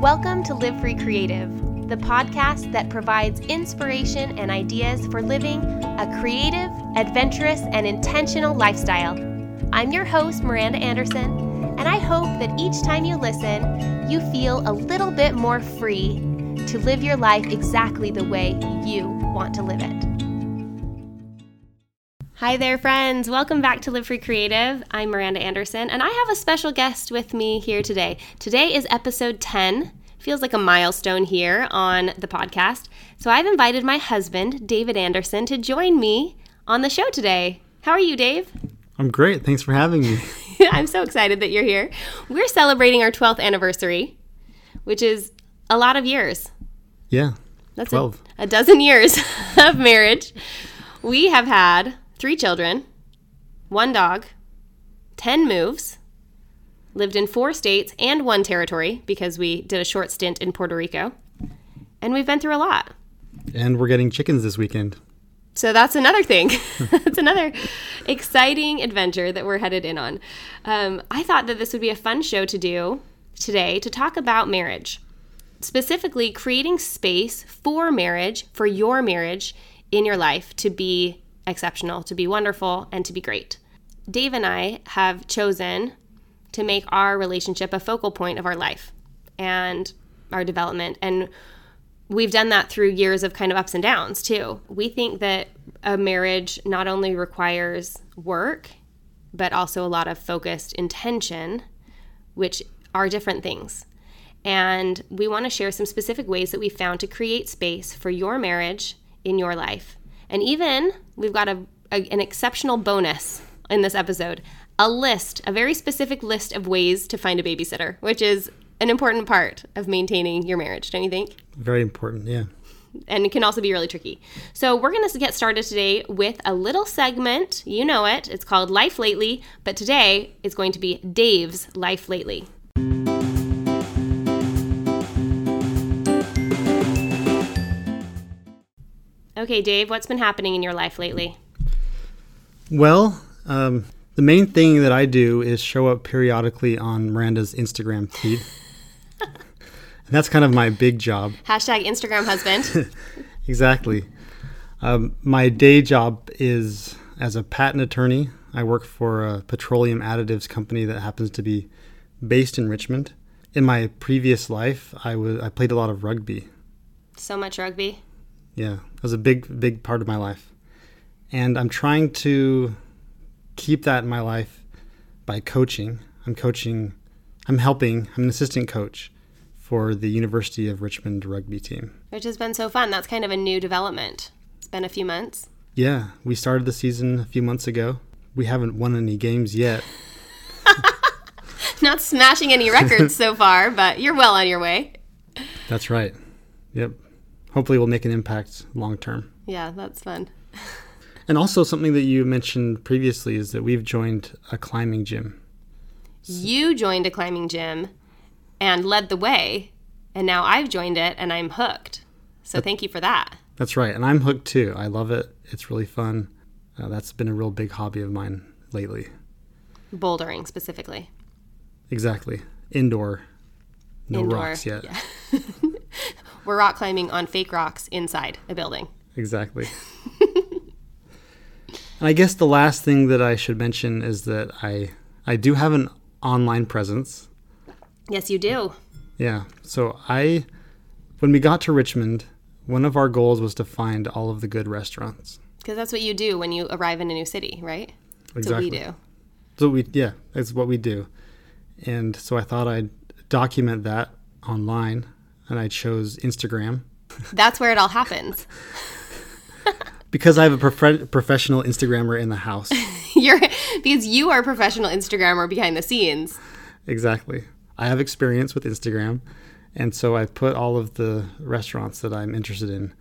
Welcome to Live Free Creative, the podcast that provides inspiration and ideas for living a creative, adventurous, and intentional lifestyle. I'm your host, Miranda Anderson, and I hope that each time you listen, you feel a little bit more free to live your life exactly the way you want to live it. Hi there, friends. Welcome back to Live Free Creative. I'm Miranda Anderson, and I have a special guest with me here today. Today is episode 10. Feels like a milestone here on the podcast. So I've invited my husband, David Anderson, to join me on the show today. How are you, Dave? I'm great. Thanks for having me. I'm so excited that you're here. We're celebrating our 12th anniversary, which is a lot of years. Yeah. That's 12. A, a dozen years of marriage. We have had three children, one dog, 10 moves, lived in four states and one territory because we did a short stint in Puerto Rico. And we've been through a lot. And we're getting chickens this weekend. So that's another thing. that's another exciting adventure that we're headed in on. Um, I thought that this would be a fun show to do today to talk about marriage, specifically creating space for marriage, for your marriage in your life to be exceptional, to be wonderful, and to be great. Dave and I have chosen to make our relationship a focal point of our life and our development. And we've done that through years of kind of ups and downs too. We think that a marriage not only requires work, but also a lot of focused intention, which are different things. And we want to share some specific ways that we found to create space for your marriage in your life. And even we've got a, a, an exceptional bonus in this episode a list, a very specific list of ways to find a babysitter, which is an important part of maintaining your marriage, don't you think? Very important, yeah. And it can also be really tricky. So, we're going to get started today with a little segment. You know it. It's called Life Lately, but today it's going to be Dave's Life Lately. Okay, Dave, what's been happening in your life lately? Well, um, the main thing that I do is show up periodically on Miranda's Instagram feed. and that's kind of my big job. Hashtag Instagram husband. exactly. Um, my day job is as a patent attorney. I work for a petroleum additives company that happens to be based in Richmond. In my previous life, I was I played a lot of rugby. So much rugby. Yeah, it was a big, big part of my life. And I'm trying to keep that in my life by coaching. I'm coaching, I'm helping, I'm an assistant coach for the University of Richmond rugby team. Which has been so fun. That's kind of a new development. It's been a few months. Yeah, we started the season a few months ago. We haven't won any games yet. Not smashing any records so far, but you're well on your way. That's right. Yep hopefully will make an impact long term. Yeah, that's fun. and also something that you mentioned previously is that we've joined a climbing gym. You joined a climbing gym and led the way, and now I've joined it and I'm hooked. So that, thank you for that. That's right, and I'm hooked too. I love it. It's really fun. Uh, that's been a real big hobby of mine lately. Bouldering specifically. Exactly. Indoor. No Indoor, rocks yet. Yeah. We're rock climbing on fake rocks inside a building. Exactly. and I guess the last thing that I should mention is that I I do have an online presence. Yes, you do. Yeah. So I when we got to Richmond, one of our goals was to find all of the good restaurants. Because that's what you do when you arrive in a new city, right? That's Exactly. what we do. So we yeah, that's what we do. And so I thought I'd document that online and I chose Instagram That's where it all happens. because I have a prof- professional Instagrammer in the house. You're because you are a professional Instagrammer behind the scenes. exactly. I have experience with Instagram and so I put all of the restaurants that I'm interested in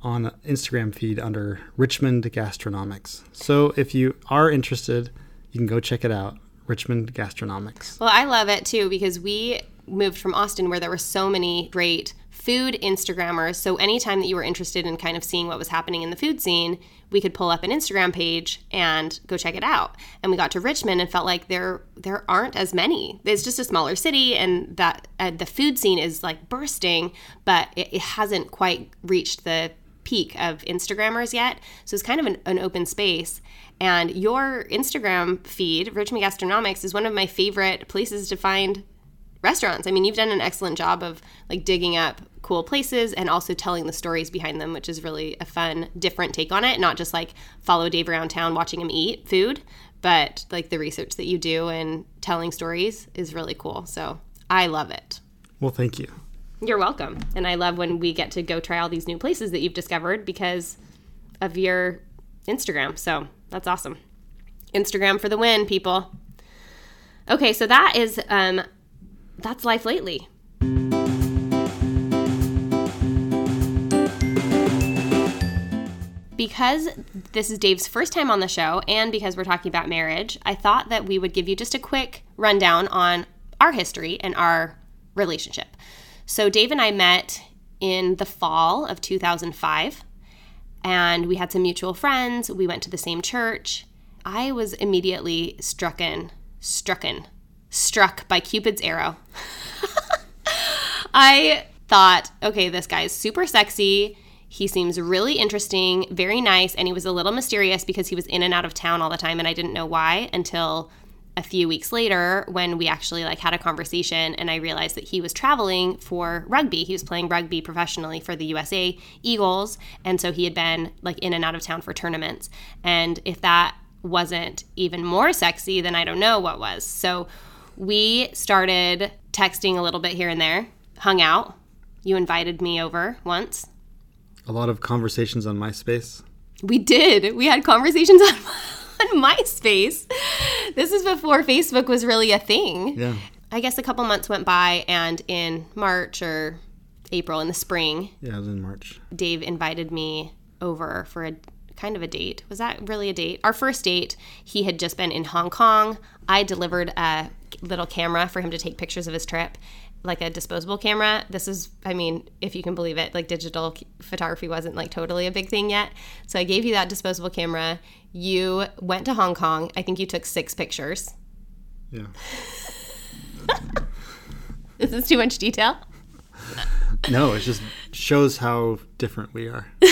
on Instagram feed under Richmond Gastronomics. So if you are interested, you can go check it out. Richmond Gastronomics. Well, I love it too because we moved from Austin where there were so many great food Instagrammers. So anytime that you were interested in kind of seeing what was happening in the food scene, we could pull up an Instagram page and go check it out. And we got to Richmond and felt like there there aren't as many. It's just a smaller city, and that uh, the food scene is like bursting, but it, it hasn't quite reached the peak of Instagrammers yet. So it's kind of an, an open space. And your Instagram feed, Richmond Gastronomics, is one of my favorite places to find restaurants. I mean, you've done an excellent job of like digging up cool places and also telling the stories behind them, which is really a fun, different take on it. Not just like follow Dave around town watching him eat food, but like the research that you do and telling stories is really cool. So I love it. Well, thank you. You're welcome. And I love when we get to go try all these new places that you've discovered because of your Instagram. So that's awesome. Instagram for the win, people. Okay, so that is um that's life lately. Because this is Dave's first time on the show and because we're talking about marriage, I thought that we would give you just a quick rundown on our history and our relationship. So, Dave and I met in the fall of 2005, and we had some mutual friends. We went to the same church. I was immediately strucken, strucken, struck by Cupid's arrow. I thought, okay, this guy's super sexy. He seems really interesting, very nice, and he was a little mysterious because he was in and out of town all the time, and I didn't know why until a few weeks later when we actually like had a conversation and I realized that he was traveling for rugby. He was playing rugby professionally for the USA Eagles, and so he had been like in and out of town for tournaments. And if that wasn't even more sexy, then I don't know what was. So we started texting a little bit here and there, hung out. You invited me over once. A lot of conversations on MySpace. We did. We had conversations on, on MySpace. This is before Facebook was really a thing. Yeah. I guess a couple months went by, and in March or April in the spring, Yeah, it was in March. Dave invited me over for a kind of a date. Was that really a date? Our first date, he had just been in Hong Kong. I delivered a little camera for him to take pictures of his trip, like a disposable camera. This is, I mean, if you can believe it, like digital photography wasn't like totally a big thing yet. So I gave you that disposable camera. You went to Hong Kong. I think you took six pictures. Yeah. Is this too much detail? No, it just shows how different we are.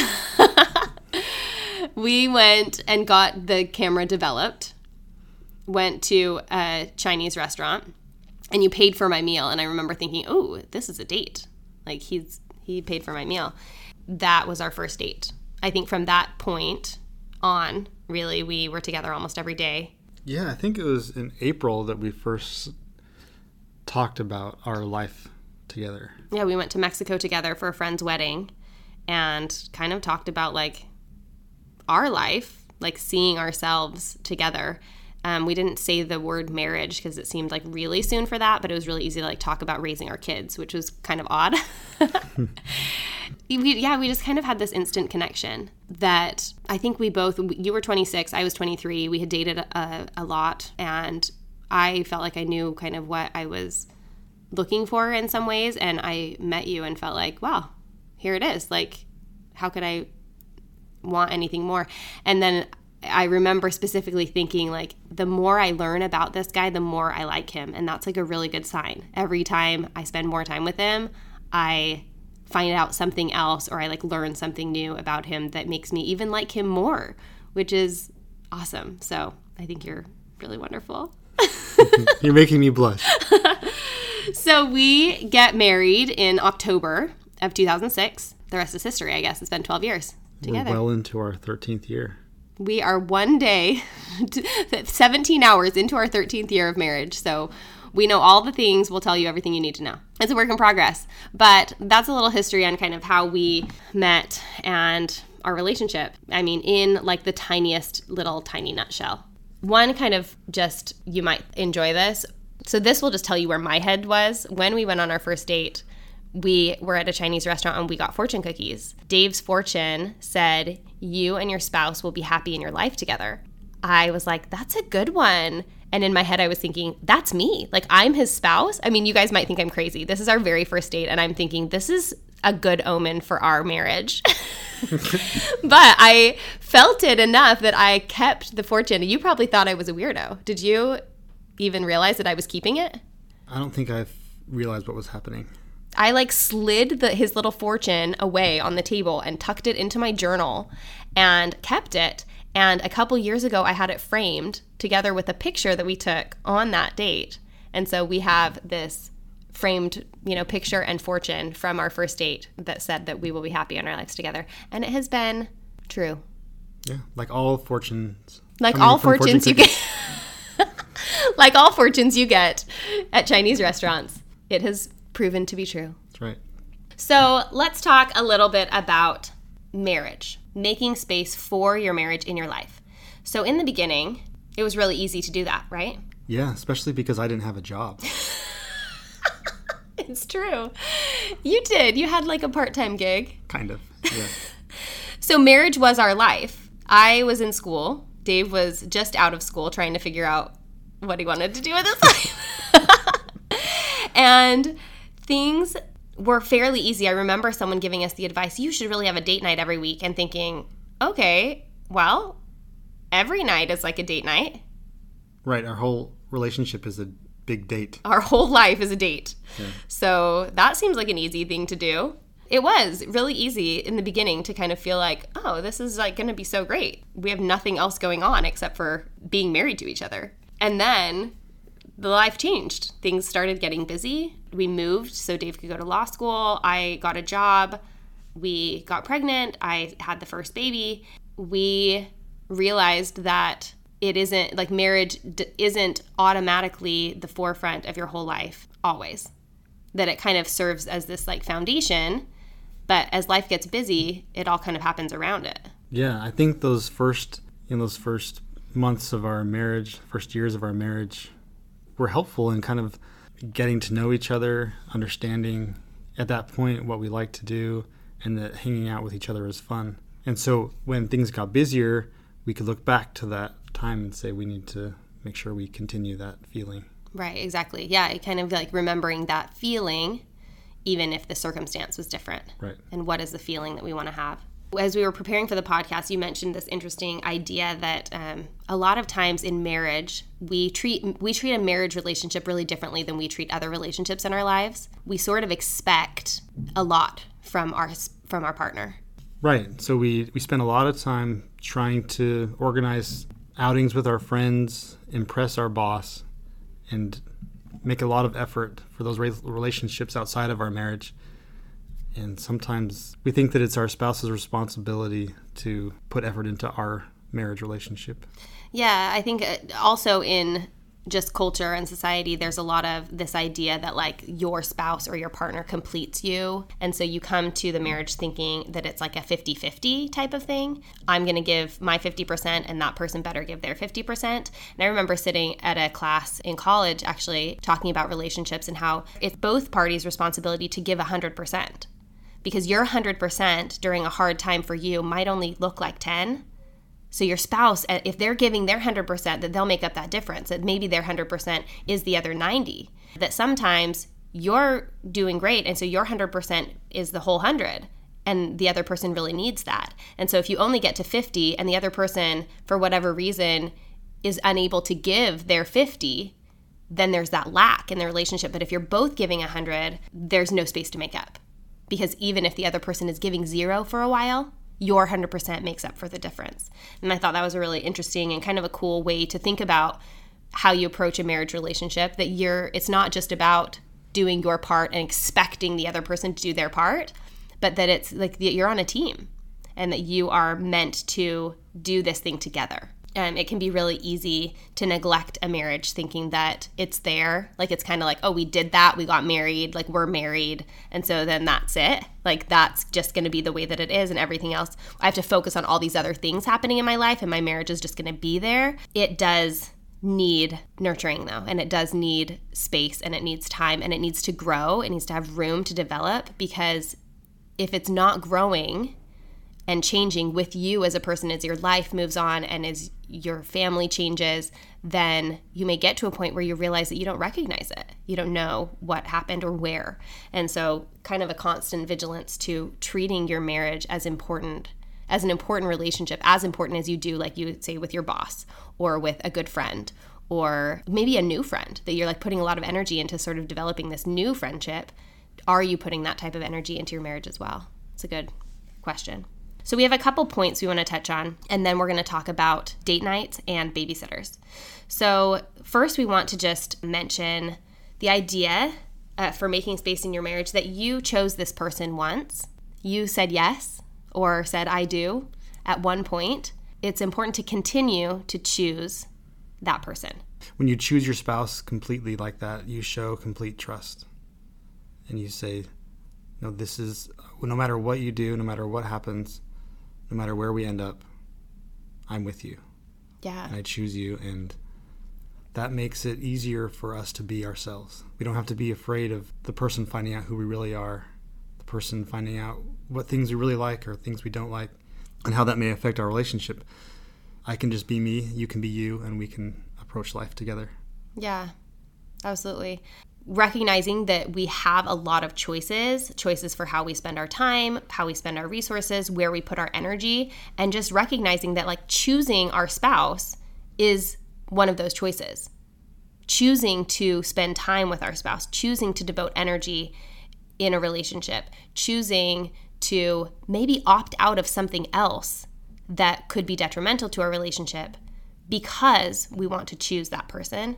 we went and got the camera developed went to a chinese restaurant and you paid for my meal. And i remember thinking oh this is a date. Like he's he paid for my meal. That was our first date. I think from that point on really we were together almost every day. Yeah, I think it was in April that we first talked about our life together. yeah we went to mexico together for a friend's wedding and kind of talked about like our life like seeing ourselves together um, we didn't say the word marriage because it seemed like really soon for that but it was really easy to like talk about raising our kids which was kind of odd. We, yeah we just kind of had this instant connection that i think we both you were 26 i was 23 we had dated a, a lot and i felt like i knew kind of what i was looking for in some ways and i met you and felt like wow here it is like how could i want anything more? And then i remember specifically thinking like the more i learn about this guy the more i like him and that's like a really good sign every time i spend more time with him i find out something else or i like learn something new about him that makes me even like him more which is awesome so i think you're really wonderful You're making me blush. so we get married in October of 2006. The rest is history, I guess. It's been 12 years together. We're well into our 13th year. We are one day, 17 hours into our 13th year of marriage. So we know all the things. We'll tell you everything you need to know. It's a work in progress. But that's a little history on kind of how we met and our relationship. I mean, in like the tiniest little tiny nutshell. One kind of just, you might enjoy this. So this will just tell you where my head was when we went on our first date we were at a Chinese restaurant and we got fortune cookies. Dave's fortune said, You and your spouse will be happy in your life together. I was like, That's a good one. And in my head, I was thinking, That's me. Like, I'm his spouse. I mean, you guys might think I'm crazy. This is our very first date. And I'm thinking, This is a good omen for our marriage. but I felt it enough that I kept the fortune. You probably thought I was a weirdo. Did you even realize that I was keeping it? I don't think I've realized what was happening. I like slid the, his little fortune away on the table and tucked it into my journal and kept it. And a couple years ago, I had it framed together with a picture that we took on that date. And so we have this framed, you know, picture and fortune from our first date that said that we will be happy in our lives together. And it has been true. Yeah, like all fortunes. Like all fortunes fortune you get. like all fortunes you get at Chinese restaurants. It has proven to be true. That's right. So let's talk a little bit about marriage, making space for your marriage in your life. So in the beginning, it was really easy to do that, right? Yeah, especially because I didn't have a job. it's true. You did. You had like a part time gig. Kind of. Yeah. so marriage was our life. I was in school. Dave was just out of school trying to figure out what he wanted to do with his life. and things were fairly easy. I remember someone giving us the advice, you should really have a date night every week, and thinking, okay, well, every night is like a date night. Right. Our whole relationship is a big date. Our whole life is a date. Yeah. So that seems like an easy thing to do. It was really easy in the beginning to kind of feel like, oh, this is like going to be so great. We have nothing else going on except for being married to each other. And then the life changed. Things started getting busy. We moved so Dave could go to law school. I got a job. We got pregnant. I had the first baby. We realized that it isn't like marriage d- isn't automatically the forefront of your whole life always. That it kind of serves as this like foundation, but as life gets busy, it all kind of happens around it. Yeah, I think those first in those first months of our marriage, first years of our marriage, were helpful in kind of getting to know each other, understanding at that point what we like to do, and that hanging out with each other was fun. And so when things got busier, we could look back to that time and say we need to make sure we continue that feeling. Right, exactly. Yeah, kind of like remembering that feeling, even if the circumstance was different. Right. And what is the feeling that we want to have? As we were preparing for the podcast, you mentioned this interesting idea that um, a lot of times in marriage, we treat we treat a marriage relationship really differently than we treat other relationships in our lives. We sort of expect a lot from our from our partner. Right. So we we spend a lot of time trying to organize outings with our friends, impress our boss, and make a lot of effort for those relationships outside of our marriage and sometimes we think that it's our spouse's responsibility to put effort into our marriage relationship. Yeah, I think uh, also in just culture and society, there's a lot of this idea that like your spouse or your partner completes you. And so you come to the marriage thinking that it's like a 50 50 type of thing. I'm going to give my 50% and that person better give their 50%. And I remember sitting at a class in college actually talking about relationships and how it's both parties' responsibility to give 100% because your 100% during a hard time for you might only look like 10 so your spouse uh, if they're giving their 100% that they'll make up that difference. That maybe their 100% is the other 90 that sometimes you're doing great and so your 100% is the whole 100 and the other person really needs that. And so if you only get to 50 and the other person for whatever reason is unable to give their 50 then there's that lack in the relationship. But if you're both giving 100 there's no space to make up because even if the other person is giving zero for a while, your 100% makes up for the difference. And I thought that was a really interesting and kind of a cool way to think about how you approach a marriage relationship that you're it's not just about doing your part and expecting the other person to do their part, but that it's like you're on a team and that you are meant to do this thing together. Um, it can be really easy to neglect a marriage thinking that it's there. Like it's kind of like, oh, we did that, we got married, like we're married. And so then that's it. Like that's just going to be the way that it is, and everything else. I have to focus on all these other things happening in my life, and my marriage is just going to be there. It does need nurturing though and it does need space and it needs time and it needs to grow it needs to have room to develop because if it's not growing and changing with you as a person as your life moves on and as your family changes then you may get to a point where you realize that you don't recognize it you don't know what happened or where and so kind of a constant vigilance to treating your marriage as important as an important relationship, as important as you do, like you would say, with your boss or with a good friend or maybe a new friend that you're like putting a lot of energy into sort of developing this new friendship. Are you putting that type of energy into your marriage as well? It's a good question. So, we have a couple points we want to touch on, and then we're going to talk about date nights and babysitters. So, first, we want to just mention the idea uh, for making space in your marriage that you chose this person once, you said yes, or said I do at one point, it's important to continue to choose that person. When you choose your spouse completely like that, you show complete trust. And you say, no, this is, no matter what you do, no matter what happens, no matter where we end up, I'm with you. Yeah. And I choose you. And that makes it easier for us to be ourselves. We don't have to be afraid of the person finding out who we really are the person finding out what things we really like or things we don't like and how that may affect our relationship. I can just be me, you can be you, and we can approach life together. Yeah, absolutely. Recognizing that we have a lot of choices choices for how we spend our time, how we spend our resources, where we put our energy, and just recognizing that, like, choosing our spouse is one of those choices. Choosing to spend time with our spouse, choosing to devote energy in a relationship, choosing to maybe opt out of something else that could be detrimental to our relationship because we want to choose that person.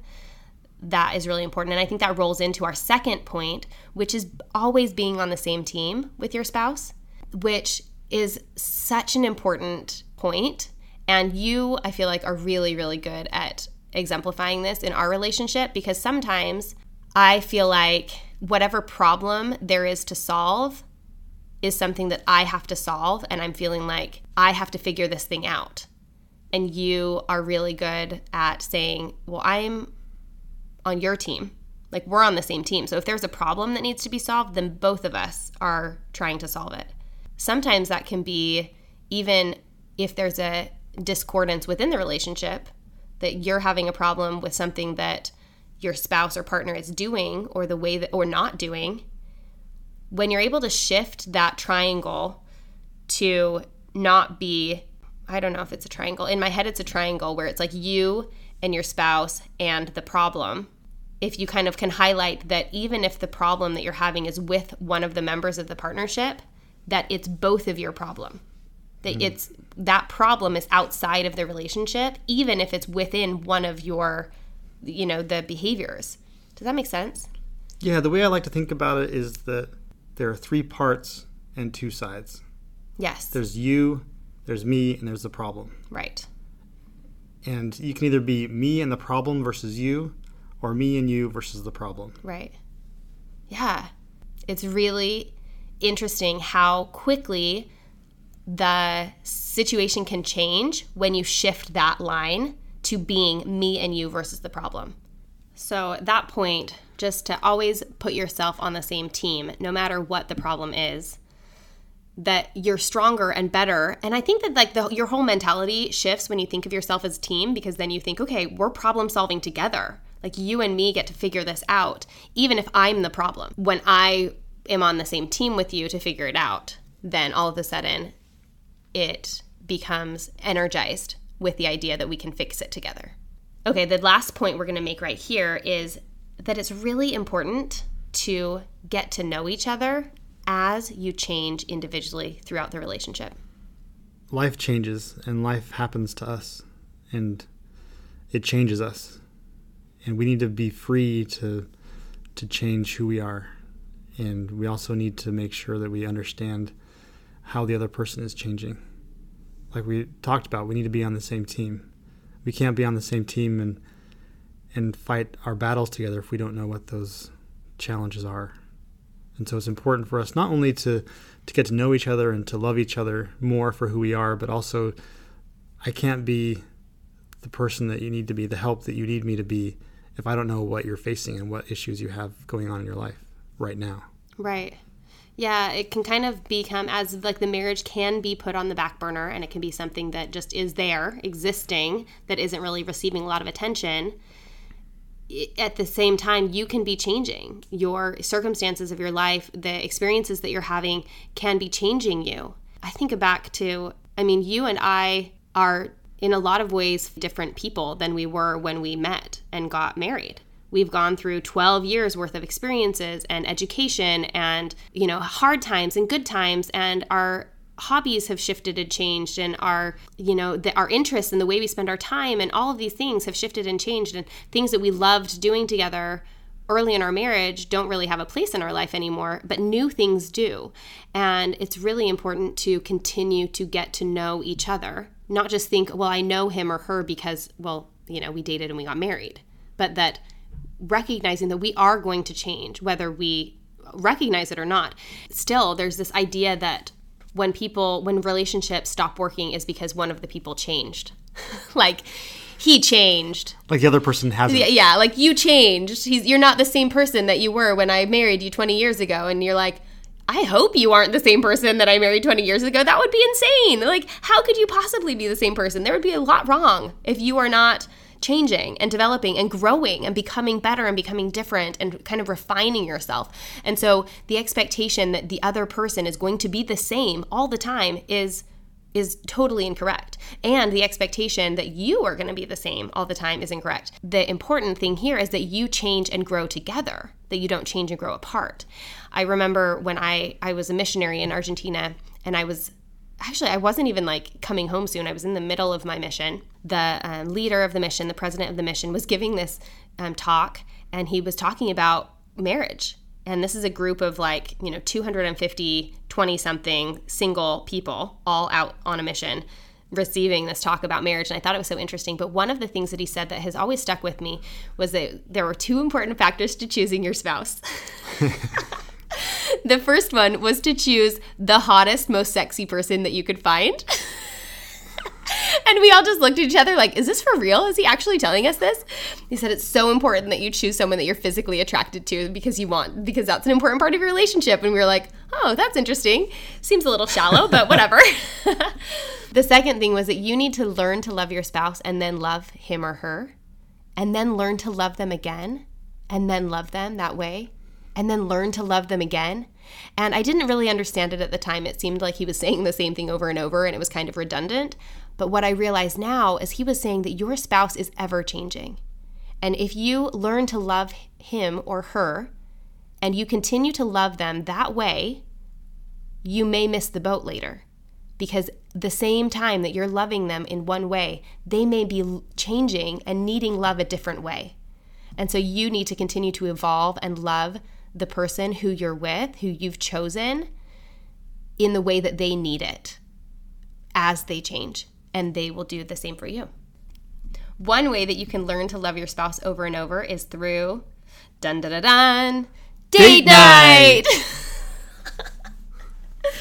That is really important. And I think that rolls into our second point, which is always being on the same team with your spouse, which is such an important point. And you, I feel like, are really, really good at exemplifying this in our relationship because sometimes I feel like whatever problem there is to solve is something that I have to solve, and I'm feeling like I have to figure this thing out. And you are really good at saying, Well, I'm on your team. Like, we're on the same team. So if there's a problem that needs to be solved, then both of us are trying to solve it. Sometimes that can be even if there's a discordance within the relationship, that you're having a problem with something that your spouse or partner is doing or the way that or not doing when you're able to shift that triangle to not be I don't know if it's a triangle. In my head it's a triangle where it's like you and your spouse and the problem. If you kind of can highlight that even if the problem that you're having is with one of the members of the partnership, that it's both of your problem. That mm. it's that problem is outside of the relationship even if it's within one of your you know the behaviors. Does that make sense? Yeah the way i like to think about it is that there are three parts and two sides. Yes. There's you there's me and there's the problem. Right. And you can either be me and the problem versus you or me and you versus the problem right yeah it's really interesting how quickly the situation can change when you shift that line to being me and you versus the problem. So, at that point, just to always put yourself on the same team, no matter what the problem is, that you're stronger and better. And I think that like the, your whole mentality shifts when you think of yourself as a team because then you think, okay, we're problem solving together. Like you and me get to figure this out, even if I'm the problem. When I am on the same team with you to figure it out, then all of a sudden it becomes energized with the idea that we can fix it together. Okay, the last point we're going to make right here is that it's really important to get to know each other as you change individually throughout the relationship. Life changes and life happens to us and it changes us. And we need to be free to to change who we are and we also need to make sure that we understand how the other person is changing. Like we talked about, we need to be on the same team. We can't be on the same team and and fight our battles together if we don't know what those challenges are. And so it's important for us not only to to get to know each other and to love each other more for who we are, but also I can't be the person that you need to be, the help that you need me to be if I don't know what you're facing and what issues you have going on in your life right now. Right. Yeah, it can kind of become as like the marriage can be put on the back burner and it can be something that just is there, existing, that isn't really receiving a lot of attention. At the same time, you can be changing. Your circumstances of your life, the experiences that you're having can be changing you. I think back to, I mean, you and I are in a lot of ways different people than we were when we met and got married. We've gone through 12 years worth of experiences and education and, you know, hard times and good times and our hobbies have shifted and changed and our you know the, our interests and the way we spend our time and all of these things have shifted and changed and things that we loved doing together early in our marriage don't really have a place in our life anymore, but new things do. And it's really important to continue to get to know each other, not just think, well, I know him or her because, well, you know, we dated and we got married, but that recognizing that we are going to change, whether we recognize it or not. Still, there's this idea that when people, when relationships stop working, is because one of the people changed. like, he changed. Like the other person hasn't. Yeah, like you changed. He's you're not the same person that you were when I married you 20 years ago and you're like I hope you aren't the same person that I married 20 years ago. That would be insane. Like how could you possibly be the same person? There would be a lot wrong if you are not changing and developing and growing and becoming better and becoming different and kind of refining yourself. And so the expectation that the other person is going to be the same all the time is is totally incorrect. And the expectation that you are going to be the same all the time is incorrect. The important thing here is that you change and grow together, that you don't change and grow apart. I remember when I, I was a missionary in Argentina and I was actually i wasn't even like coming home soon. I was in the middle of my mission. The um, leader of the mission the president of the mission was giving this um, talk and he was talking about marriage. And this is a group of like you know 250 20 something single people all out on a mission receiving this talk about marriage. And i thought it was so interesting. But one of the things that he said that has always stuck with me was that there were two important factors to choosing your spouse the first one was to choose the hottest most sexy person that you could find and we all just looked at each other like, is this for real? Is he actually telling us this? He said it's so important that you choose someone that you're physically attracted to because you want, because that's an important part of your relationship. And we were like, oh, that's interesting. Seems a little shallow, but whatever. the second thing was that you need to learn to love your spouse and then love him or her, and then learn to love them again, and then love them that way, and then learn to love them again. And I didn't really understand it at the time. It seemed like he was saying the same thing over and over, and it was kind of redundant. But what I realize now is he was saying that your spouse is ever changing. And if you learn to love him or her and you continue to love them that way, you may miss the boat later. Because the same time that you're loving them in one way, they may be changing and needing love a different way. And so you need to continue to evolve and love the person who you're with, who you've chosen, in the way that they need it as they change and they will do the same for you. One way that you can learn to love your spouse over and over is through dun dun dun, dun date, date night. night.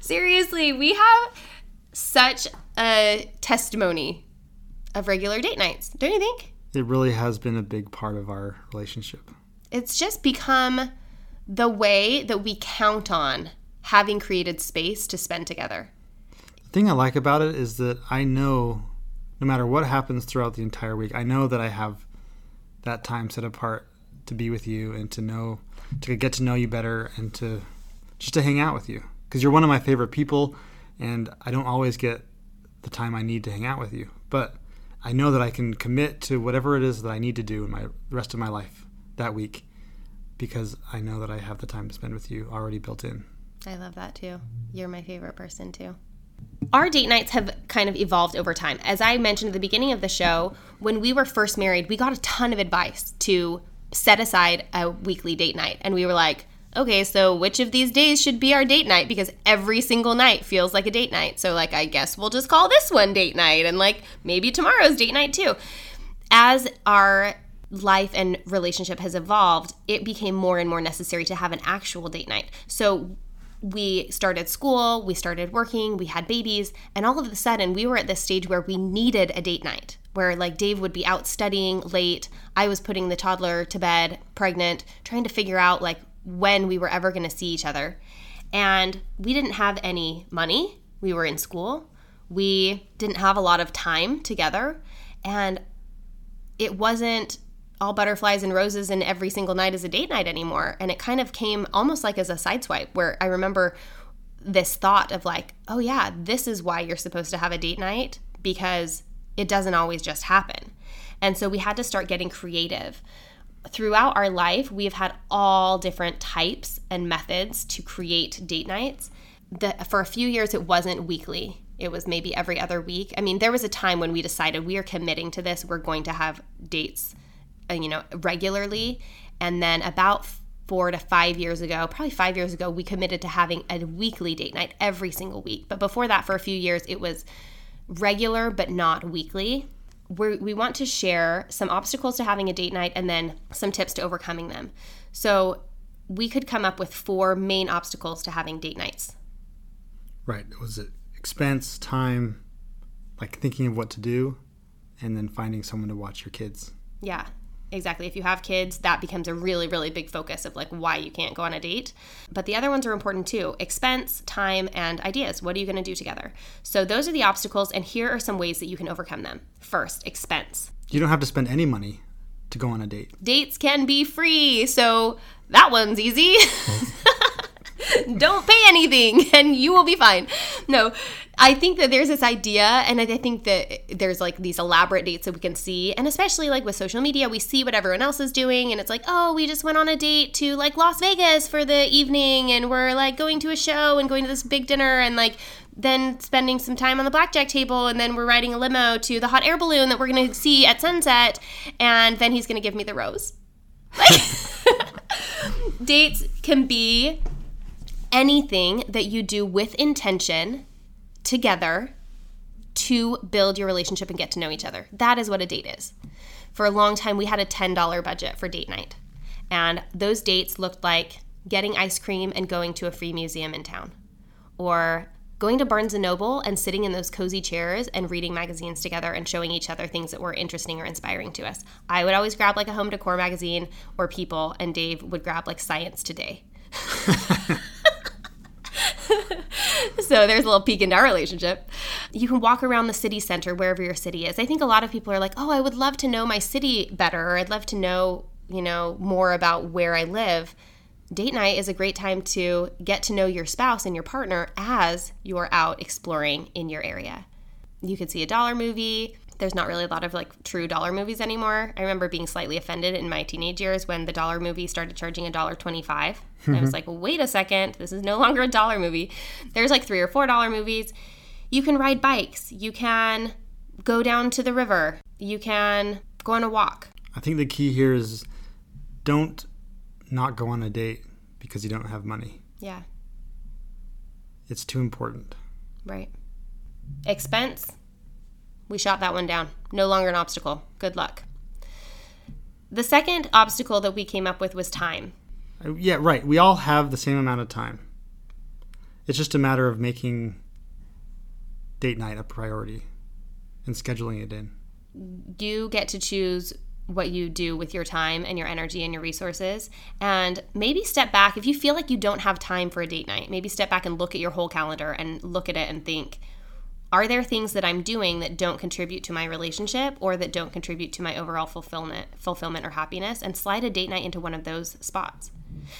Seriously, we have such a testimony of regular date nights, don't you think? It really has been a big part of our relationship. It's just become the way that we count on having created space to spend together. The thing I like about it is that I know no matter what happens throughout the entire week, I know that I have that time set apart to be with you and to know to get to know you better and to just to hang out with you because you're one of my favorite people and I don't always get the time I need to hang out with you. But I know that I can commit to whatever it is that I need to do in my the rest of my life that week because I know that I have the time to spend with you already built in. I love that too. You're my favorite person too. Our date nights have kind of evolved over time. As I mentioned at the beginning of the show, when we were first married, we got a ton of advice to set aside a weekly date night. And we were like, okay, so which of these days should be our date night? Because every single night feels like a date night. So, like, I guess we'll just call this one date night and, like, maybe tomorrow's date night too. As our life and relationship has evolved, it became more and more necessary to have an actual date night. So, we started school, we started working, we had babies, and all of a sudden we were at this stage where we needed a date night. Where like Dave would be out studying late, I was putting the toddler to bed, pregnant, trying to figure out like when we were ever going to see each other. And we didn't have any money. We were in school. We didn't have a lot of time together. And it wasn't all butterflies and roses and every single night is a date night anymore. And it kind of came almost like as a sideswipe where I remember this thought of like, oh yeah, this is why you're supposed to have a date night because it doesn't always just happen. And so we had to start getting creative throughout our life, we have had all different types and methods to create date nights. The, for a few years, it wasn't weekly. It was maybe every other week. I mean, there was a time when we decided we are committing to this. We're going to have dates, you know, regularly. And then about four to five years ago, probably five years ago, we committed to having a weekly date night every single week. But before that, for a few years, it was regular but not weekly we we want to share some obstacles to having a date night and then some tips to overcoming them. So we could come up with four main obstacles to having date nights. Right. Was it expense, time, like thinking of what to do, and then finding someone to watch your kids? Yeah exactly. If you have kids that becomes a really really big focus of like why you can't go on a date. But the other ones are important too. Expense time and ideas. What are you going to do together? So those are the obstacles and here are some ways that you can overcome them. First expense. You don't have to spend any money to go on a date. Dates can be free so that one's easy don't pay anything and you will be fine. No, I think that there's this idea, and I think that there's like these elaborate dates that we can see, and especially like with social media, we see what everyone else is doing, and it's like, oh, we just went on a date to like Las Vegas for the evening, and we're like going to a show and going to this big dinner, and like then spending some time on the blackjack table, and then we're riding a limo to the hot air balloon that we're gonna see at sunset, and then he's gonna give me the rose. like dates can be anything that you do with intention together to build your relationship and get to know each other. That is what a date is. For a long time, we had a $10 budget for date night. And those dates looked like getting ice cream and going to a free museum in town, or going to Barnes and Noble and sitting in those cozy chairs and reading magazines together and showing each other things that were interesting or inspiring to us. I would always grab like a home decor magazine or People, and Dave would grab like Science Today. so there's a little peek into our relationship. You can walk around the city center wherever your city is. I think a lot of people are like, "Oh, I would love to know my city better, or I'd love to know, you know, more about where I live." Date night is a great time to get to know your spouse and your partner as you're out exploring in your area. You could see a dollar movie, there's not really a lot of like true dollar movies anymore. I remember being slightly offended in my teenage years when the dollar movie started charging a dollar twenty-five. Mm-hmm. I was like, wait a second, this is no longer a dollar movie. There's like three or four dollar movies. You can ride bikes. You can go down to the river. You can go on a walk. I think the key here is don't not go on a date because you don't have money. Yeah. It's too important. Right. Expense we shot that one down. No longer an obstacle. Good luck. The second obstacle that we came up with was time. Uh, yeah, right. We all have the same amount of time. It's just a matter of making date night a priority and scheduling it in. You get to choose what you do with your time and your energy and your resources. And maybe step back if you feel like you don't have time for a date night. Maybe step back and look at your whole calendar and look at it and think, are there things that I'm doing that don't contribute to my relationship or that don't contribute to my overall fulfillment fulfillment or happiness and slide a date night into one of those spots.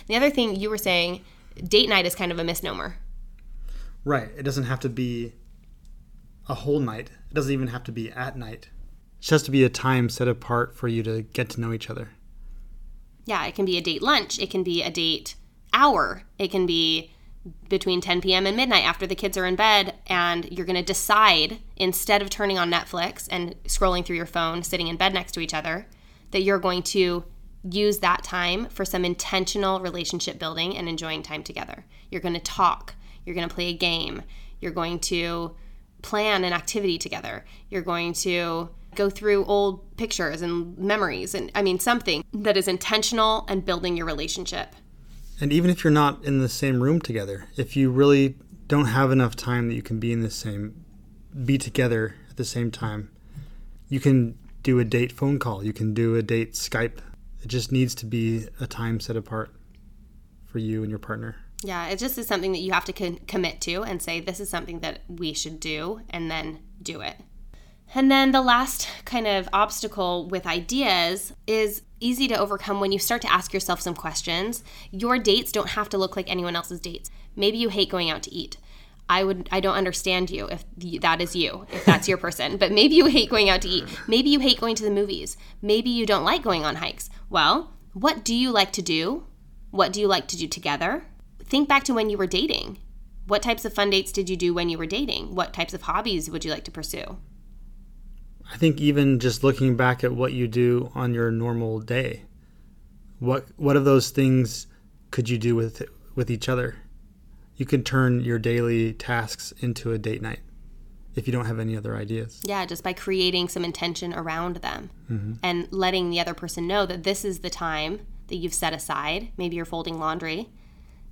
The other thing you were saying date night is kind of a misnomer. Right. It doesn't have to be a whole night. It doesn't even have to be at night. It just has to be a time set apart for you to get to know each other. Yeah, it can be a date lunch, it can be a date hour, it can be between 10 p.m. and midnight after the kids are in bed, and you're going to decide instead of turning on Netflix and scrolling through your phone, sitting in bed next to each other, that you're going to use that time for some intentional relationship building and enjoying time together. You're going to talk, you're going to play a game, you're going to plan an activity together, you're going to go through old pictures and memories and I mean something that is intentional and building your relationship. And even if you're not in the same room together, if you really don't have enough time that you can be in the same be together at the same time, you can do a date phone call, you can do a date Skype. It just needs to be a time set apart for you and your partner. Yeah, it just is something that you have to con- commit to and say this is something that we should do and then do it. And then the last kind of obstacle with ideas is easy to overcome when you start to ask yourself some questions. Your dates don't have to look like anyone else's dates. Maybe you hate going out to eat. I would I don't understand you if that is you, if that's your person. But maybe you hate going out to eat. Maybe you hate going to the movies. Maybe you don't like going on hikes. Well, what do you like to do? What do you like to do together? Think back to when you were dating. What types of fun dates did you do when you were dating? What types of hobbies would you like to pursue? I think even just looking back at what you do on your normal day, what what of those things could you do with with each other? You can turn your daily tasks into a date night if you don't have any other ideas. Yeah, just by creating some intention around them mm-hmm. and letting the other person know that this is the time that you've set aside. Maybe you're folding laundry.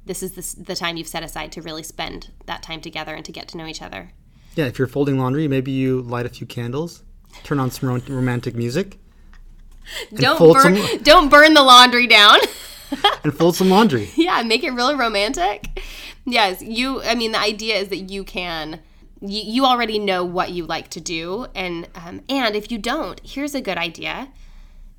This is the, the time you've set aside to really spend that time together and to get to know each other. Yeah, if you're folding laundry, maybe you light a few candles turn on some romantic music. Don't burn, some, don't burn the laundry down. and fold some laundry. Yeah, make it really romantic. Yes, you. I mean, the idea is that you can. You, you already know what you like to do, and um, and if you don't, here's a good idea.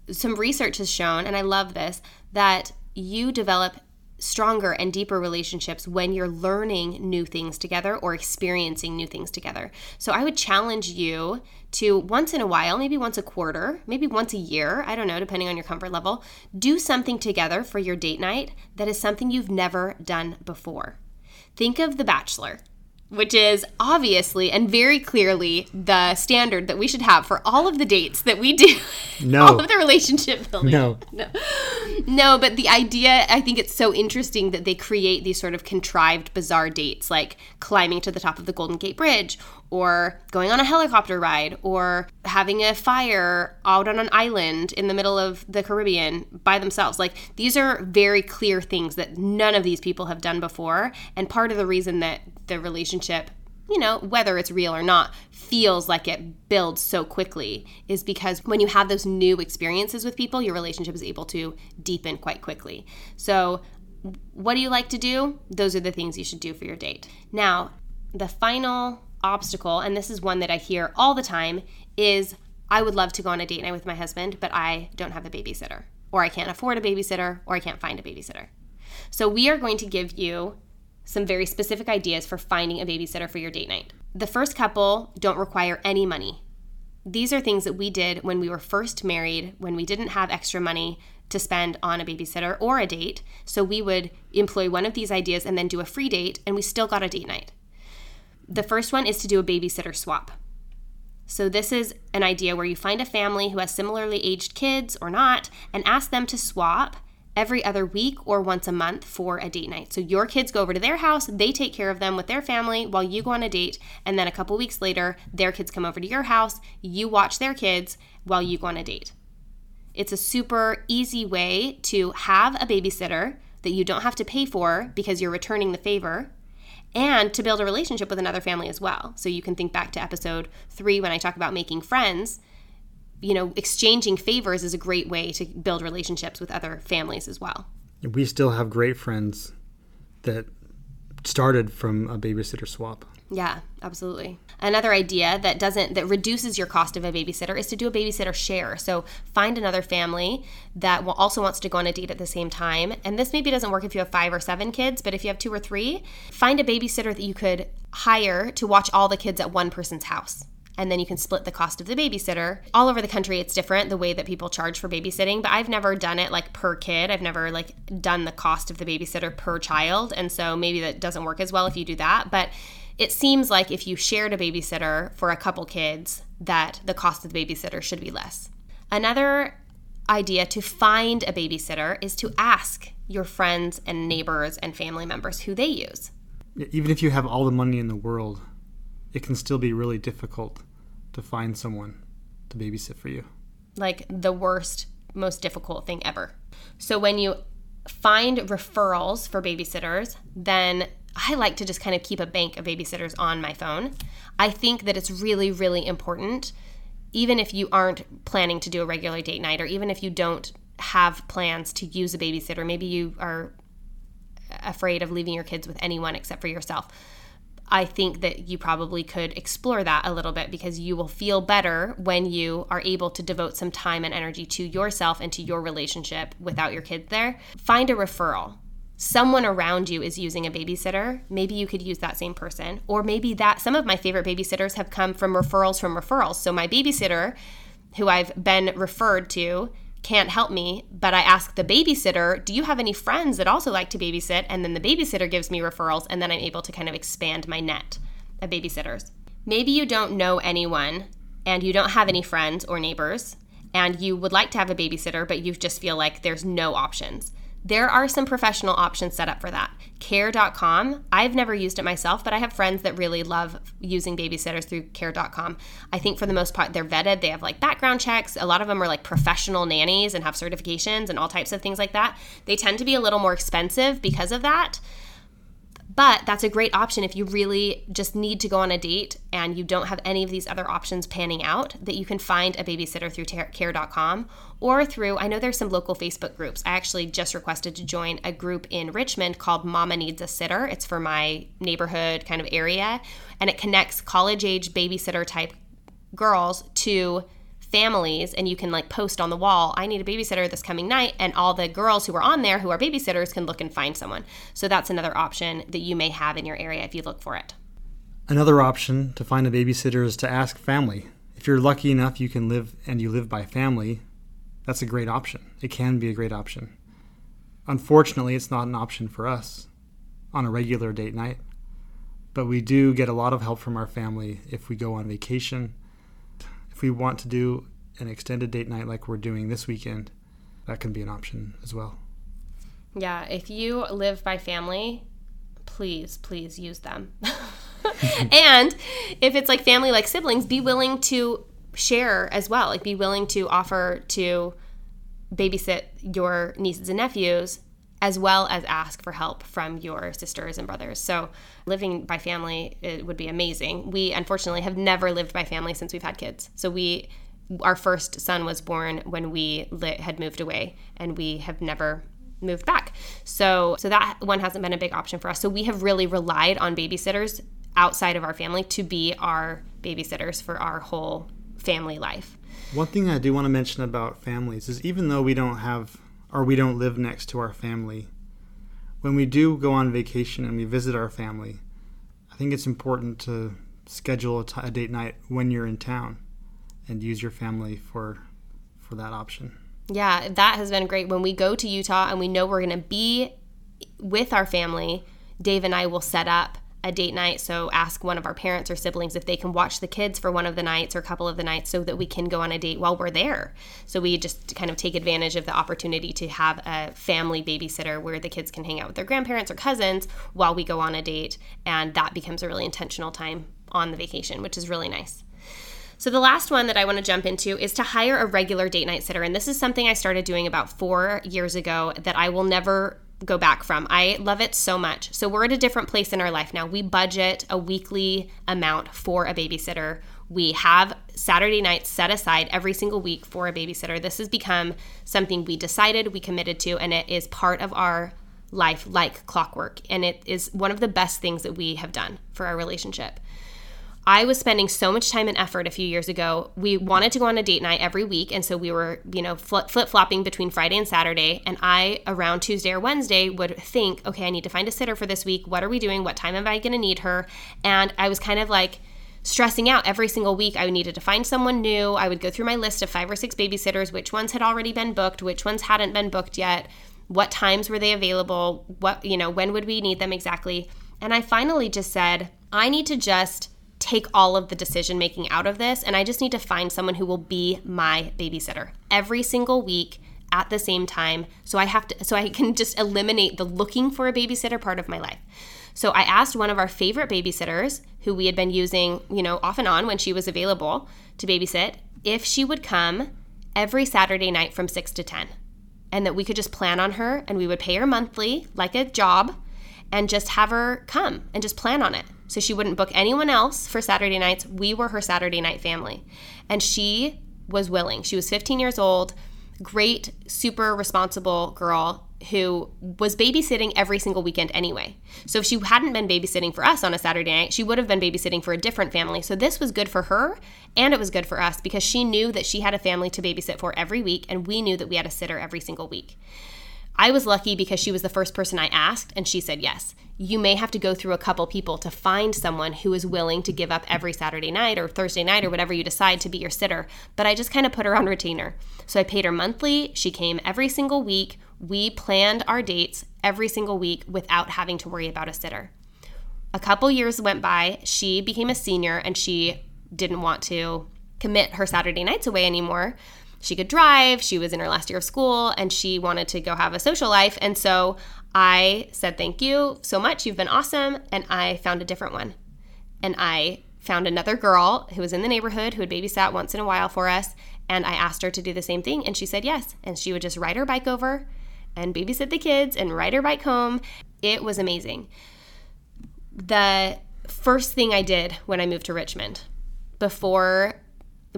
Some research has shown, and I love this, that you develop stronger and deeper relationships when you're learning new things together or experiencing new things together. So I would challenge you to once in a while, maybe once a quarter, maybe once a year, I don't know, depending on your comfort level, do something together for your date night that is something you've never done before. Think of The Bachelor which is obviously and very clearly the standard that we should have for all of the dates that we do. No. all of the relationship building. No. No. No, but the idea, I think it's so interesting that they create these sort of contrived, bizarre dates, like climbing to the top of the Golden Gate Bridge or going on a helicopter ride or having a fire out on an island in the middle of the Caribbean by themselves. Like these are very clear things that none of these people have done before. And part of the reason that the relationship, you know, whether it's real or not, feels like it builds so quickly is because when you have those new experiences with people, your relationship is able to deepen quite quickly. So, what do you like to do? Those are the things you should do for your date. Now, the final obstacle, and this is one that I hear all the time, is I would love to go on a date night with my husband, but I don't have a babysitter, or I can't afford a babysitter, or I can't find a babysitter. So, we are going to give you some very specific ideas for finding a babysitter for your date night. The first couple don't require any money. These are things that we did when we were first married, when we didn't have extra money to spend on a babysitter or a date. So we would employ one of these ideas and then do a free date, and we still got a date night. The first one is to do a babysitter swap. So, this is an idea where you find a family who has similarly aged kids or not and ask them to swap every other week or once a month for a date night. So, your kids go over to their house, they take care of them with their family while you go on a date, and then a couple weeks later, their kids come over to your house, you watch their kids while you go on a date. It's a super easy way to have a babysitter that you don't have to pay for because you're returning the favor and to build a relationship with another family as well. So you can think back to episode three when I talk about making friends. You know, exchanging favors is a great way to build relationships with other families as well. We still have great friends that started from a babysitter swap. Yeah, absolutely. Another idea that doesn't that reduces your cost of a babysitter is to do a babysitter share. So find another family that will also wants to go on a date at the same time. And this maybe doesn't work if you have 5 or 7 kids, but if you have 2 or 3, find a babysitter that you could hire to watch all the kids at one person's house and then you can split the cost of the babysitter. All over the country it's different the way that people charge for babysitting, but I've never done it like per kid. I've never like done the cost of the babysitter per child, and so maybe that doesn't work as well if you do that, but it seems like if you shared a babysitter for a couple kids, that the cost of the babysitter should be less. Another idea to find a babysitter is to ask your friends and neighbors and family members who they use. Even if you have all the money in the world, it can still be really difficult to find someone to babysit for you. Like the worst, most difficult thing ever. So when you find referrals for babysitters, then I like to just kind of keep a bank of babysitters on my phone. I think that it's really, really important, even if you aren't planning to do a regular date night, or even if you don't have plans to use a babysitter, maybe you are afraid of leaving your kids with anyone except for yourself. I think that you probably could explore that a little bit because you will feel better when you are able to devote some time and energy to yourself and to your relationship without your kids there. Find a referral. Someone around you is using a babysitter. Maybe you could use that same person. Or maybe that some of my favorite babysitters have come from referrals from referrals. So my babysitter who I've been referred to can't help me, but I ask the babysitter, Do you have any friends that also like to babysit? And then the babysitter gives me referrals, and then I'm able to kind of expand my net of babysitters. Maybe you don't know anyone and you don't have any friends or neighbors, and you would like to have a babysitter, but you just feel like there's no options. There are some professional options set up for that. Care.com, I've never used it myself, but I have friends that really love using babysitters through care.com. I think for the most part, they're vetted. They have like background checks. A lot of them are like professional nannies and have certifications and all types of things like that. They tend to be a little more expensive because of that. But that's a great option if you really just need to go on a date and you don't have any of these other options panning out, that you can find a babysitter through care.com or through, I know there's some local Facebook groups. I actually just requested to join a group in Richmond called Mama Needs a Sitter. It's for my neighborhood kind of area, and it connects college age babysitter type girls to families and you can like post on the wall i need a babysitter this coming night and all the girls who are on there who are babysitters can look and find someone. So that's another option that you may have in your area if you look for it. Another option to find a babysitter is to ask family. If you're lucky enough you can live and you live by family that's a great option. It can be a great option. Unfortunately it's not an option for us on a regular date night but we do get a lot of help from our family if we go on vacation if we want to do an extended date night like we're doing this weekend, that can be an option as well. Yeah, if you live by family, please, please use them. and if it's like family, like siblings, be willing to share as well. Like, be willing to offer to babysit your nieces and nephews as well as ask for help from your sisters and brothers. So, living by family it would be amazing. We unfortunately have never lived by family since we've had kids. So, we our first son was born when we lit, had moved away and we have never moved back. So, so that one hasn't been a big option for us. So, we have really relied on babysitters outside of our family to be our babysitters for our whole family life. One thing I do want to mention about families is even though we don't have or we don't live next to our family. When we do go on vacation and we visit our family, I think it's important to schedule a, t- a date night when you're in town and use your family for for that option. Yeah, that has been great. When we go to Utah and we know we're going to be with our family, Dave and I will set up a date night. So ask one of our parents or siblings if they can watch the kids for one of the nights or a couple of the nights so that we can go on a date while we're there. So we just kind of take advantage of the opportunity to have a family babysitter where the kids can hang out with their grandparents or cousins while we go on a date. And that becomes a really intentional time on the vacation, which is really nice. So, the last one that I want to jump into is to hire a regular date night sitter. And this is something I started doing about four years ago that I will never go back from. I love it so much. So we're at a different place in our life now. We budget a weekly amount for a babysitter. We have Saturday nights set aside every single week for a babysitter. This has become something we decided, we committed to, and it is part of our life like clockwork. And it is one of the best things that we have done for our relationship. I was spending so much time and effort a few years ago. We wanted to go on a date night every week. And so we were, you know, flip flopping between Friday and Saturday. And I, around Tuesday or Wednesday, would think, okay, I need to find a sitter for this week. What are we doing? What time am I going to need her? And I was kind of like, stressing out every single week. I needed to find someone new. I would go through my list of five or six babysitters, which ones had already been booked, which ones hadn't been booked yet, what times were they available, what, you know, when would we need them exactly. And I finally just said, I need to just take all of the decision making out of this and I just need to find someone who will be my babysitter every single week at the same time so I have to so I can just eliminate the looking for a babysitter part of my life. So I asked one of our favorite babysitters who we had been using, you know, off and on when she was available to babysit, if she would come every Saturday night from 6 to 10 and that we could just plan on her and we would pay her monthly like a job and just have her come and just plan on it. So she wouldn't book anyone else for Saturday nights. We were her Saturday night family. And she was willing. She was 15 years old, great, super responsible girl who was babysitting every single weekend anyway. So if she hadn't been babysitting for us on a Saturday night, she would have been babysitting for a different family. So this was good for her and it was good for us because she knew that she had a family to babysit for every week and we knew that we had a sitter every single week. I was lucky because she was the first person I asked and she said yes. You may have to go through a couple people to find someone who is willing to give up every Saturday night or Thursday night or whatever you decide to be your sitter. But I just kind of put her on retainer. So I paid her monthly. She came every single week. We planned our dates every single week without having to worry about a sitter. A couple years went by. She became a senior and she didn't want to commit her Saturday nights away anymore she could drive, she was in her last year of school, and she wanted to go have a social life. And so I said, Thank you so much. You've been awesome. And I found a different one. And I found another girl who was in the neighborhood who had babysat once in a while for us. And I asked her to do the same thing. And she said yes. And she would just ride her bike over and babysit the kids and ride her bike home. It was amazing. The first thing I did when I moved to Richmond, before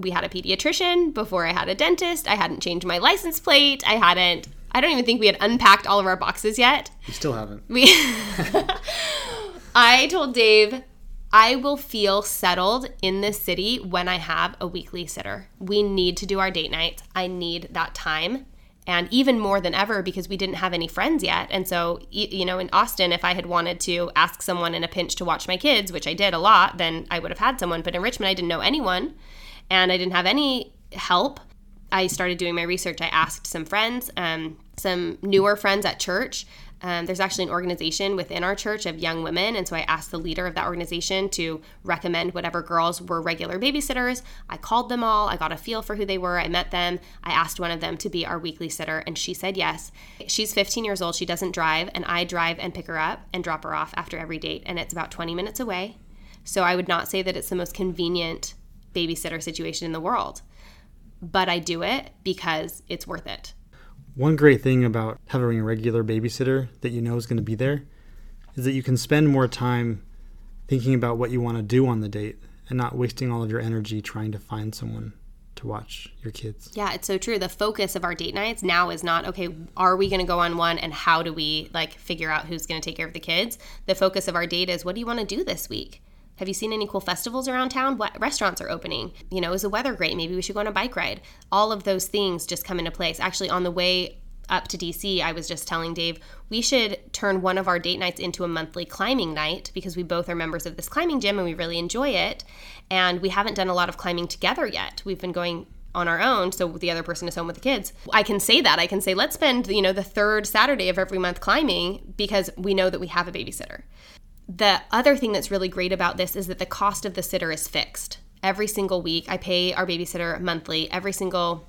we had a pediatrician before I had a dentist. I hadn't changed my license plate. I hadn't I don't even think we had unpacked all of our boxes yet. We still haven't. We I told Dave I will feel settled in this city when I have a weekly sitter. We need to do our date nights. I need that time. And even more than ever because we didn't have any friends yet. And so, you know, in Austin, if I had wanted to ask someone in a pinch to watch my kids, which I did a lot, then I would have had someone. But in Richmond, I didn't know anyone and I didn't have any help. I started doing my research. I asked some friends, um, some newer friends at church. Um, there's actually an organization within our church of young women. And so I asked the leader of that organization to recommend whatever girls were regular babysitters. I called them all. I got a feel for who they were. I met them. I asked one of them to be our weekly sitter, and she said yes. She's 15 years old. She doesn't drive, and I drive and pick her up and drop her off after every date. And it's about 20 minutes away. So I would not say that it's the most convenient babysitter situation in the world. But I do it because it's worth it. One great thing about having a regular babysitter that you know is going to be there is that you can spend more time thinking about what you want to do on the date and not wasting all of your energy trying to find someone to watch your kids. Yeah, it's so true. The focus of our date nights now is not okay, are we going to go on one and how do we like figure out who's going to take care of the kids? The focus of our date is what do you want to do this week? Have you seen any cool festivals around town? What restaurants are opening? You know, is the weather great? Maybe we should go on a bike ride. All of those things just come into place. Actually, on the way up to DC, I was just telling Dave we should turn one of our date nights into a monthly climbing night because we both are members of this climbing gym and we really enjoy it. And we haven't done a lot of climbing together yet. We've been going on our own so the other person is home with the kids i can say that i can say let's spend you know the third saturday of every month climbing because we know that we have a babysitter the other thing that's really great about this is that the cost of the sitter is fixed. Every single week, I pay our babysitter monthly. Every single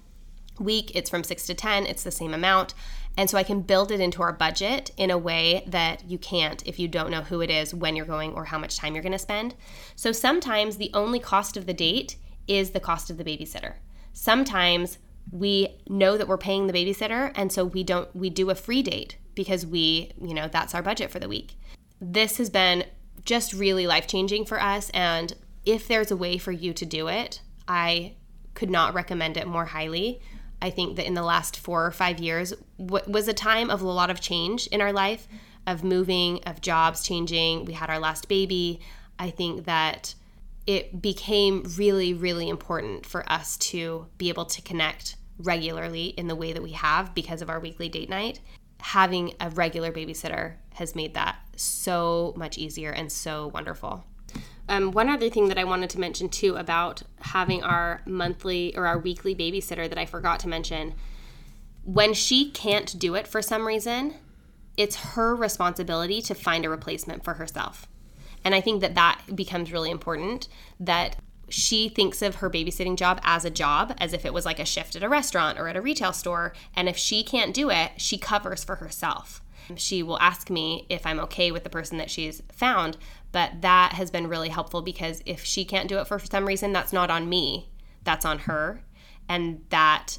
week, it's from 6 to 10, it's the same amount. And so I can build it into our budget in a way that you can't if you don't know who it is, when you're going, or how much time you're going to spend. So sometimes the only cost of the date is the cost of the babysitter. Sometimes we know that we're paying the babysitter and so we don't we do a free date because we, you know, that's our budget for the week this has been just really life changing for us. And if there's a way for you to do it, I could not recommend it more highly. I think that in the last four or five years was a time of a lot of change in our life, of moving, of jobs changing. We had our last baby. I think that it became really, really important for us to be able to connect regularly in the way that we have because of our weekly date night having a regular babysitter has made that so much easier and so wonderful. Um, one other thing that I wanted to mention too about having our monthly or our weekly babysitter that I forgot to mention when she can't do it for some reason, it's her responsibility to find a replacement for herself. And I think that that becomes really important that she thinks of her babysitting job as a job, as if it was like a shift at a restaurant or at a retail store. And if she can't do it, she covers for herself. She will ask me if I'm okay with the person that she's found, but that has been really helpful because if she can't do it for some reason, that's not on me, that's on her. And that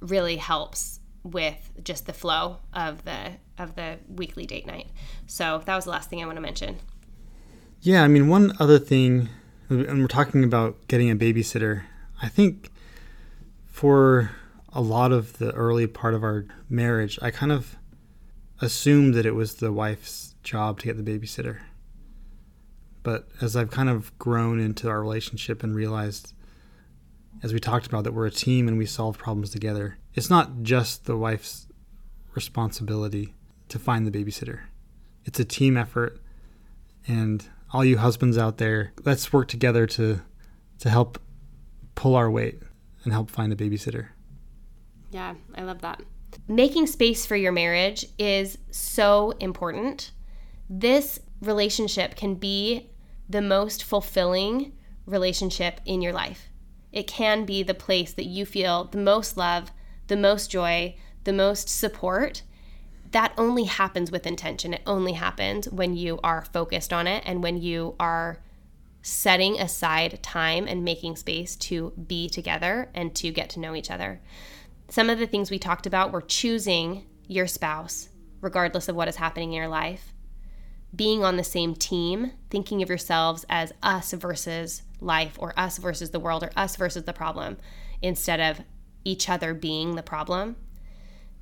really helps with just the flow of the of the weekly date night. So that was the last thing I want to mention. Yeah, I mean, one other thing, and we're talking about getting a babysitter. I think for a lot of the early part of our marriage, I kind of assumed that it was the wife's job to get the babysitter. But as I've kind of grown into our relationship and realized, as we talked about, that we're a team and we solve problems together, it's not just the wife's responsibility to find the babysitter. It's a team effort. And all you husbands out there, let's work together to to help pull our weight and help find a babysitter. Yeah, I love that. Making space for your marriage is so important. This relationship can be the most fulfilling relationship in your life. It can be the place that you feel the most love, the most joy, the most support. That only happens with intention. It only happens when you are focused on it and when you are setting aside time and making space to be together and to get to know each other. Some of the things we talked about were choosing your spouse, regardless of what is happening in your life, being on the same team, thinking of yourselves as us versus life or us versus the world or us versus the problem instead of each other being the problem.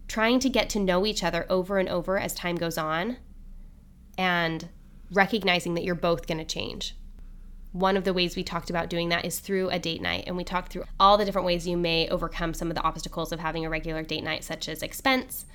Trying to get to know each other over and over as time goes on and recognizing that you're both going to change. One of the ways we talked about doing that is through a date night. And we talked through all the different ways you may overcome some of the obstacles of having a regular date night, such as expense,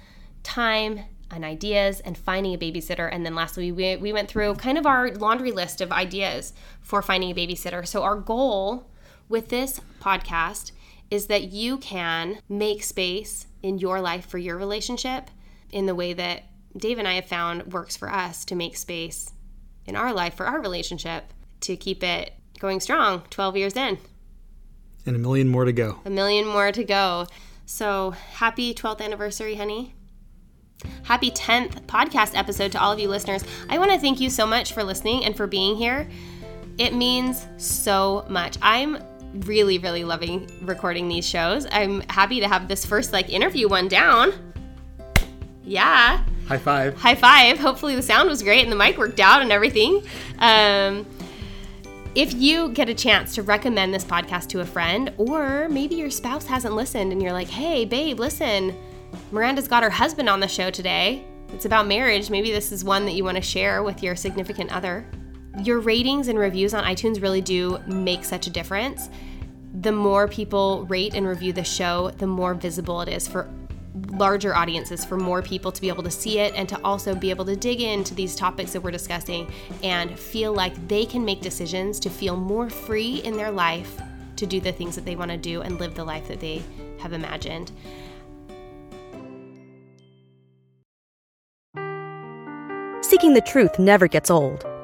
time, and ideas and finding a babysitter. And then lastly, we, we went through kind of our laundry list of ideas for finding a babysitter. So, our goal with this podcast is that you can make space in your life for your relationship in the way that Dave and I have found works for us to make space in our life for our relationship to keep it going strong 12 years in. And a million more to go. A million more to go. So, happy 12th anniversary, honey. Happy 10th podcast episode to all of you listeners. I want to thank you so much for listening and for being here. It means so much. I'm really, really loving recording these shows. I'm happy to have this first like interview one down. Yeah. High five. High five. Hopefully the sound was great and the mic worked out and everything. Um, if you get a chance to recommend this podcast to a friend, or maybe your spouse hasn't listened and you're like, hey, babe, listen, Miranda's got her husband on the show today. It's about marriage. Maybe this is one that you want to share with your significant other. Your ratings and reviews on iTunes really do make such a difference. The more people rate and review the show, the more visible it is for larger audiences, for more people to be able to see it and to also be able to dig into these topics that we're discussing and feel like they can make decisions to feel more free in their life to do the things that they want to do and live the life that they have imagined. Seeking the truth never gets old.